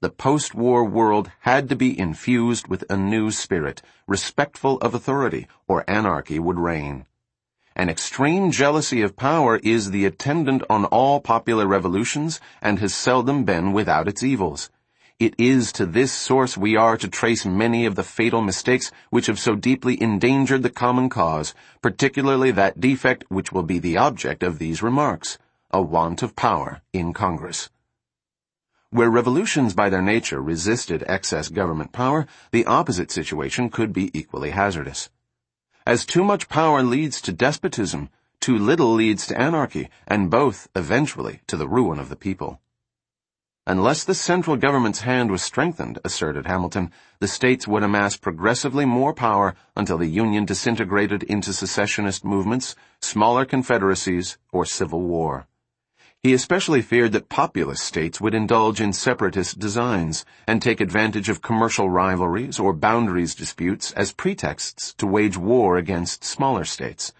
The post-war world had to be infused with a new spirit, respectful of authority, or anarchy would reign. An extreme jealousy of power is the attendant on all popular revolutions and has seldom been without its evils. It is to this source we are to trace many of the fatal mistakes which have so deeply endangered the common cause, particularly that defect which will be the object of these remarks, a want of power in Congress. Where revolutions by their nature resisted excess government power, the opposite situation could be equally hazardous. As too much power leads to despotism, too little leads to anarchy, and both, eventually, to the ruin of the people. Unless the central government's hand was strengthened, asserted Hamilton, the states would amass progressively more power until the Union disintegrated into secessionist movements, smaller confederacies, or civil war. He especially feared that populous states would indulge in separatist designs and take advantage of commercial rivalries or boundaries disputes as pretexts to wage war against smaller states.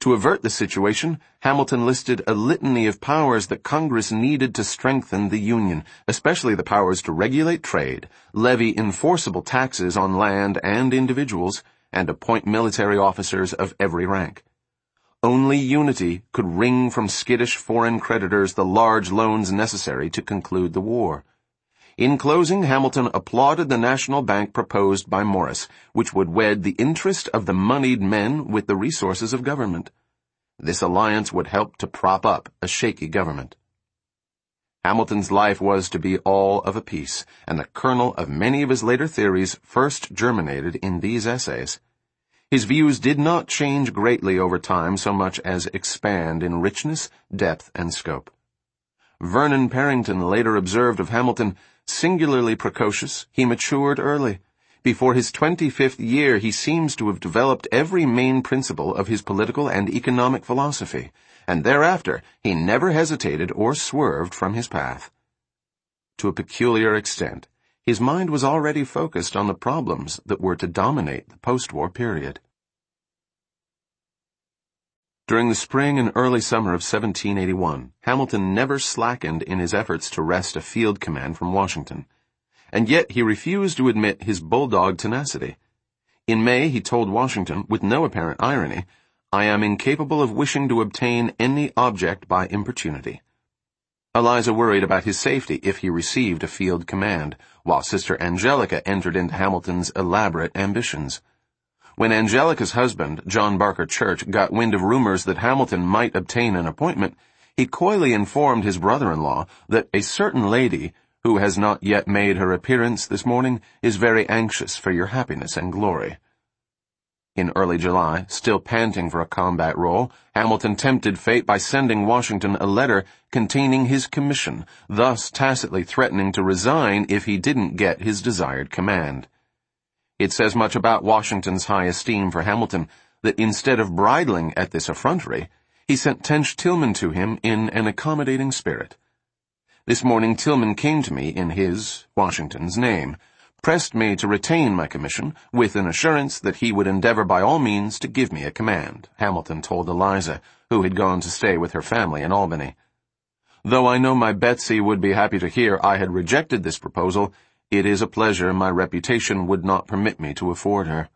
To avert the situation, Hamilton listed a litany of powers that Congress needed to strengthen the Union, especially the powers to regulate trade, levy enforceable taxes on land and individuals, and appoint military officers of every rank. Only unity could wring from skittish foreign creditors the large loans necessary to conclude the war. In closing, Hamilton applauded the national bank proposed by Morris, which would wed the interest of the moneyed men with the resources of government. This alliance would help to prop up a shaky government. Hamilton's life was to be all of a piece, and the kernel of many of his later theories first germinated in these essays. His views did not change greatly over time so much as expand in richness, depth, and scope. Vernon Parrington later observed of Hamilton, Singularly precocious, he matured early. Before his 25th year, he seems to have developed every main principle of his political and economic philosophy, and thereafter he never hesitated or swerved from his path. To a peculiar extent, his mind was already focused on the problems that were to dominate the post-war period. During the spring and early summer of 1781, Hamilton never slackened in his efforts to wrest a field command from Washington. And yet he refused to admit his bulldog tenacity. In May, he told Washington, with no apparent irony, I am incapable of wishing to obtain any object by importunity. Eliza worried about his safety if he received a field command, while Sister Angelica entered into Hamilton's elaborate ambitions. When Angelica's husband, John Barker Church, got wind of rumors that Hamilton might obtain an appointment, he coyly informed his brother-in-law that a certain lady, who has not yet made her appearance this morning, is very anxious for your happiness and glory. In early July, still panting for a combat role, Hamilton tempted fate by sending Washington a letter containing his commission, thus tacitly threatening to resign if he didn't get his desired command. It says much about Washington's high esteem for Hamilton that instead of bridling at this effrontery, he sent Tench Tilghman to him in an accommodating spirit. This morning Tilghman came to me in his, Washington's, name, pressed me to retain my commission, with an assurance that he would endeavor by all means to give me a command, Hamilton told Eliza, who had gone to stay with her family in Albany. Though I know my Betsy would be happy to hear I had rejected this proposal, it is a pleasure my reputation would not permit me to afford her.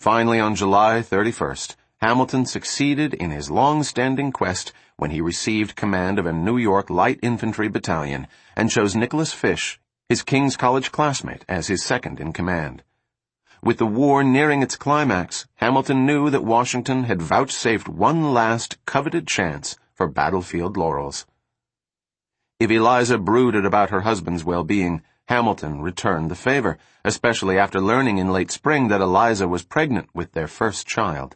Finally, on July 31st, Hamilton succeeded in his long-standing quest when he received command of a New York light infantry battalion and chose Nicholas Fish his King's College classmate, as his second in command. With the war nearing its climax, Hamilton knew that Washington had vouchsafed one last coveted chance for battlefield laurels. If Eliza brooded about her husband's well-being, Hamilton returned the favor, especially after learning in late spring that Eliza was pregnant with their first child.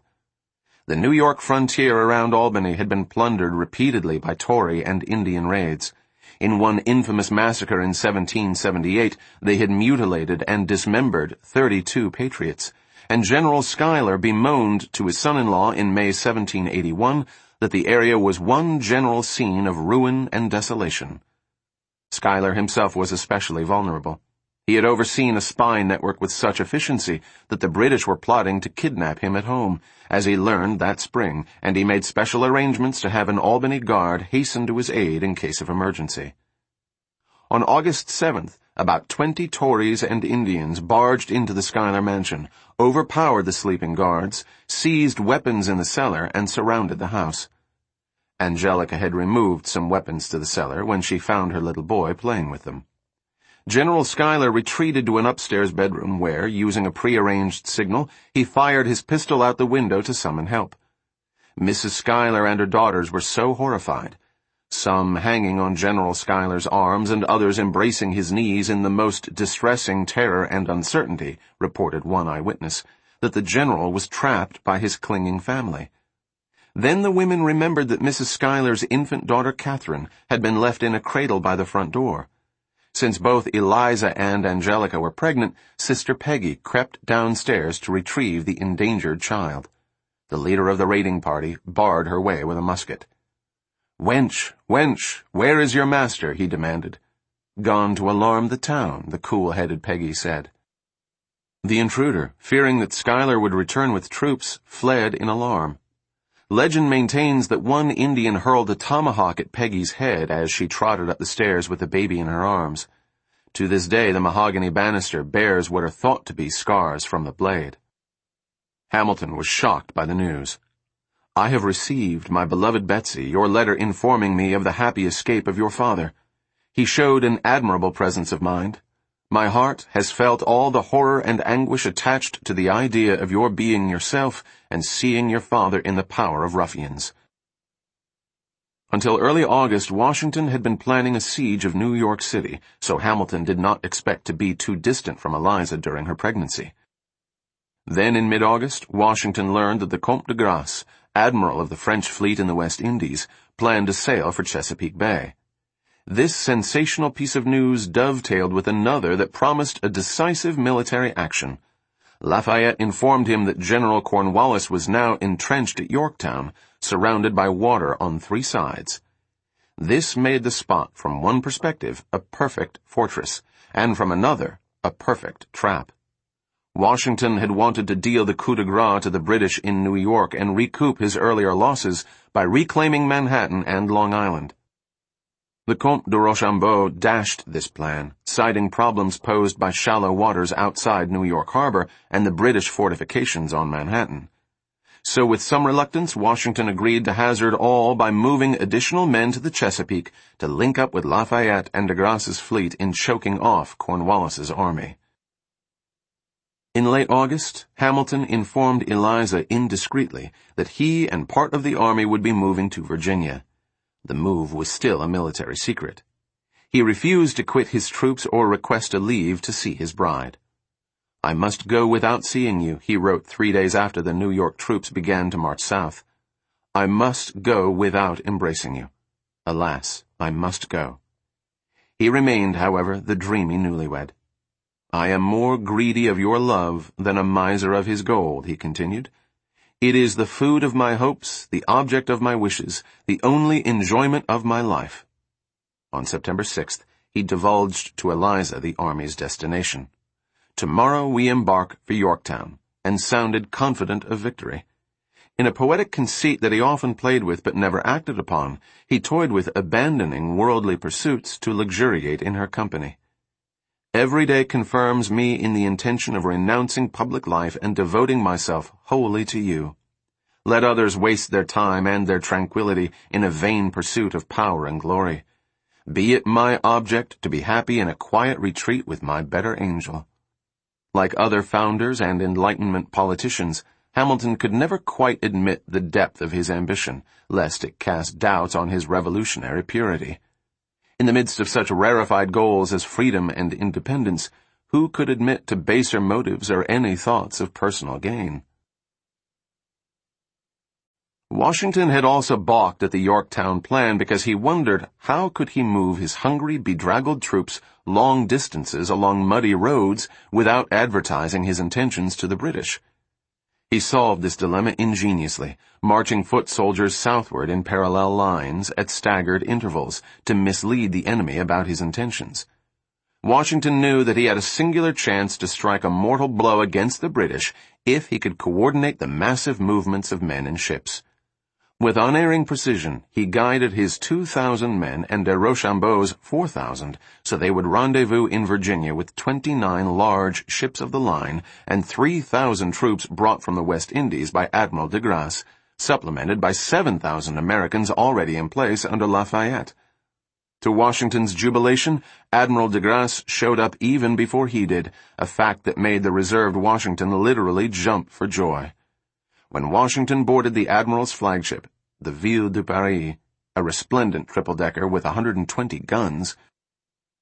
The New York frontier around Albany had been plundered repeatedly by Tory and Indian raids. In one infamous massacre in 1778, they had mutilated and dismembered 32 patriots, and General Schuyler bemoaned to his son-in-law in May 1781 that the area was one general scene of ruin and desolation. Schuyler himself was especially vulnerable. He had overseen a spy network with such efficiency that the British were plotting to kidnap him at home, as he learned that spring, and he made special arrangements to have an Albany guard hasten to his aid in case of emergency. On August 7th, about twenty Tories and Indians barged into the Schuyler mansion, overpowered the sleeping guards, seized weapons in the cellar, and surrounded the house. Angelica had removed some weapons to the cellar when she found her little boy playing with them. General Schuyler retreated to an upstairs bedroom where, using a prearranged signal, he fired his pistol out the window to summon help. Mrs. Schuyler and her daughters were so horrified, some hanging on General Schuyler's arms and others embracing his knees in the most distressing terror and uncertainty, reported one eyewitness, that the general was trapped by his clinging family. Then the women remembered that Mrs. Schuyler's infant daughter Catherine had been left in a cradle by the front door. Since both Eliza and Angelica were pregnant, Sister Peggy crept downstairs to retrieve the endangered child. The leader of the raiding party barred her way with a musket. Wench, wench, where is your master? he demanded. Gone to alarm the town, the cool-headed Peggy said. The intruder, fearing that Schuyler would return with troops, fled in alarm. Legend maintains that one Indian hurled a tomahawk at Peggy's head as she trotted up the stairs with the baby in her arms. To this day, the mahogany banister bears what are thought to be scars from the blade. Hamilton was shocked by the news. I have received, my beloved Betsy, your letter informing me of the happy escape of your father. He showed an admirable presence of mind. My heart has felt all the horror and anguish attached to the idea of your being yourself and seeing your father in the power of ruffians. Until early August, Washington had been planning a siege of New York City, so Hamilton did not expect to be too distant from Eliza during her pregnancy. Then in mid-August, Washington learned that the Comte de Grasse, admiral of the French fleet in the West Indies, planned to sail for Chesapeake Bay. This sensational piece of news dovetailed with another that promised a decisive military action. Lafayette informed him that General Cornwallis was now entrenched at Yorktown, surrounded by water on three sides. This made the spot, from one perspective, a perfect fortress, and from another, a perfect trap. Washington had wanted to deal the coup de grace to the British in New York and recoup his earlier losses by reclaiming Manhattan and Long Island. The Comte de Rochambeau dashed this plan, citing problems posed by shallow waters outside New York Harbor and the British fortifications on Manhattan. So with some reluctance, Washington agreed to hazard all by moving additional men to the Chesapeake to link up with Lafayette and de Grasse's fleet in choking off Cornwallis's army. In late August, Hamilton informed Eliza indiscreetly that he and part of the army would be moving to Virginia. The move was still a military secret. He refused to quit his troops or request a leave to see his bride. I must go without seeing you, he wrote three days after the New York troops began to march south. I must go without embracing you. Alas, I must go. He remained, however, the dreamy newlywed. I am more greedy of your love than a miser of his gold, he continued. It is the food of my hopes, the object of my wishes, the only enjoyment of my life. On September 6th, he divulged to Eliza the army's destination. Tomorrow we embark for Yorktown, and sounded confident of victory. In a poetic conceit that he often played with but never acted upon, he toyed with abandoning worldly pursuits to luxuriate in her company. Every day confirms me in the intention of renouncing public life and devoting myself wholly to you. Let others waste their time and their tranquility in a vain pursuit of power and glory. Be it my object to be happy in a quiet retreat with my better angel. Like other founders and Enlightenment politicians, Hamilton could never quite admit the depth of his ambition, lest it cast doubts on his revolutionary purity. In the midst of such rarefied goals as freedom and independence, who could admit to baser motives or any thoughts of personal gain? Washington had also balked at the Yorktown plan because he wondered how could he move his hungry, bedraggled troops long distances along muddy roads without advertising his intentions to the British. He solved this dilemma ingeniously, marching foot soldiers southward in parallel lines at staggered intervals to mislead the enemy about his intentions. Washington knew that he had a singular chance to strike a mortal blow against the British if he could coordinate the massive movements of men and ships. With unerring precision, he guided his 2,000 men and de Rochambeau's 4,000 so they would rendezvous in Virginia with 29 large ships of the line and 3,000 troops brought from the West Indies by Admiral de Grasse, supplemented by 7,000 Americans already in place under Lafayette. To Washington's jubilation, Admiral de Grasse showed up even before he did, a fact that made the reserved Washington literally jump for joy. When Washington boarded the Admiral's flagship, the Ville de Paris, a resplendent triple-decker with 120 guns,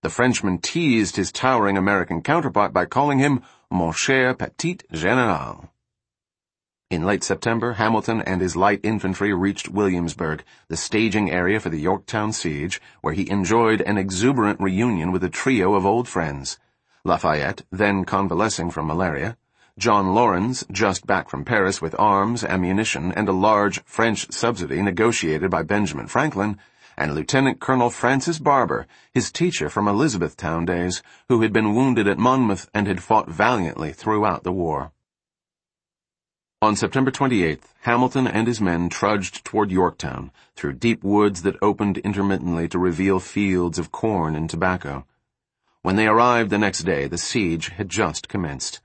the Frenchman teased his towering American counterpart by calling him Mon cher petit général. In late September, Hamilton and his light infantry reached Williamsburg, the staging area for the Yorktown siege, where he enjoyed an exuberant reunion with a trio of old friends. Lafayette, then convalescing from malaria, John Laurens, just back from Paris with arms, ammunition, and a large French subsidy negotiated by Benjamin Franklin, and Lieutenant Colonel Francis Barber, his teacher from Elizabethtown days, who had been wounded at Monmouth and had fought valiantly throughout the war. On September 28th, Hamilton and his men trudged toward Yorktown, through deep woods that opened intermittently to reveal fields of corn and tobacco. When they arrived the next day, the siege had just commenced.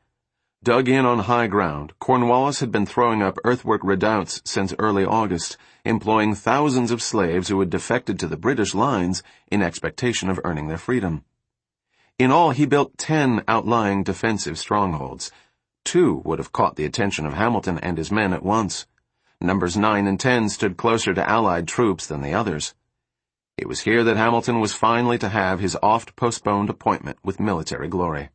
Dug in on high ground, Cornwallis had been throwing up earthwork redoubts since early August, employing thousands of slaves who had defected to the British lines in expectation of earning their freedom. In all, he built ten outlying defensive strongholds. Two would have caught the attention of Hamilton and his men at once. Numbers 9 and 10 stood closer to Allied troops than the others. It was here that Hamilton was finally to have his oft-postponed appointment with military glory.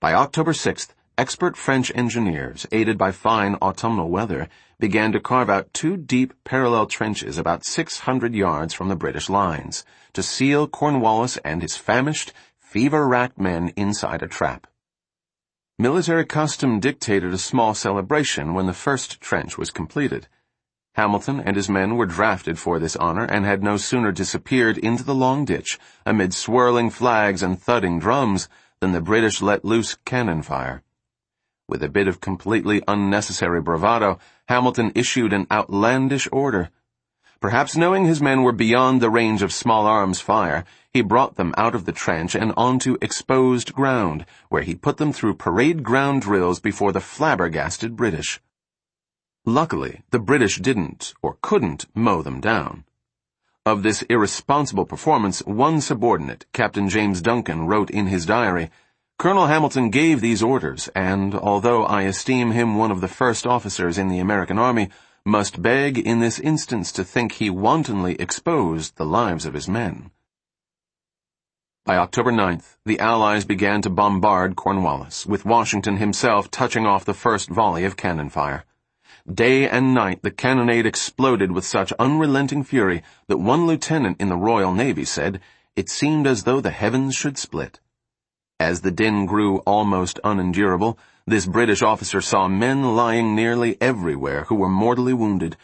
By October 6th, expert French engineers, aided by fine autumnal weather, began to carve out two deep parallel trenches about 600 yards from the British lines, to seal Cornwallis and his famished, fever-racked men inside a trap. Military custom dictated a small celebration when the first trench was completed. Hamilton and his men were drafted for this honor and had no sooner disappeared into the long ditch amid swirling flags and thudding drums than the British let loose cannon fire. With a bit of completely unnecessary bravado, Hamilton issued an outlandish order. Perhaps knowing his men were beyond the range of small arms fire, he brought them out of the trench and onto exposed ground, where he put them through parade ground drills before the flabbergasted British. Luckily, the British didn't, or couldn't, mow them down. Of this irresponsible performance, one subordinate, Captain James Duncan, wrote in his diary, Colonel Hamilton gave these orders, and, although I esteem him one of the first officers in the American Army, must beg in this instance to think he wantonly exposed the lives of his men. By October 9th, the Allies began to bombard Cornwallis, with Washington himself touching off the first volley of cannon fire. Day and night the cannonade exploded with such unrelenting fury that one lieutenant in the Royal Navy said, it seemed as though the heavens should split. As the din grew almost unendurable, this British officer saw men lying nearly everywhere who were mortally wounded,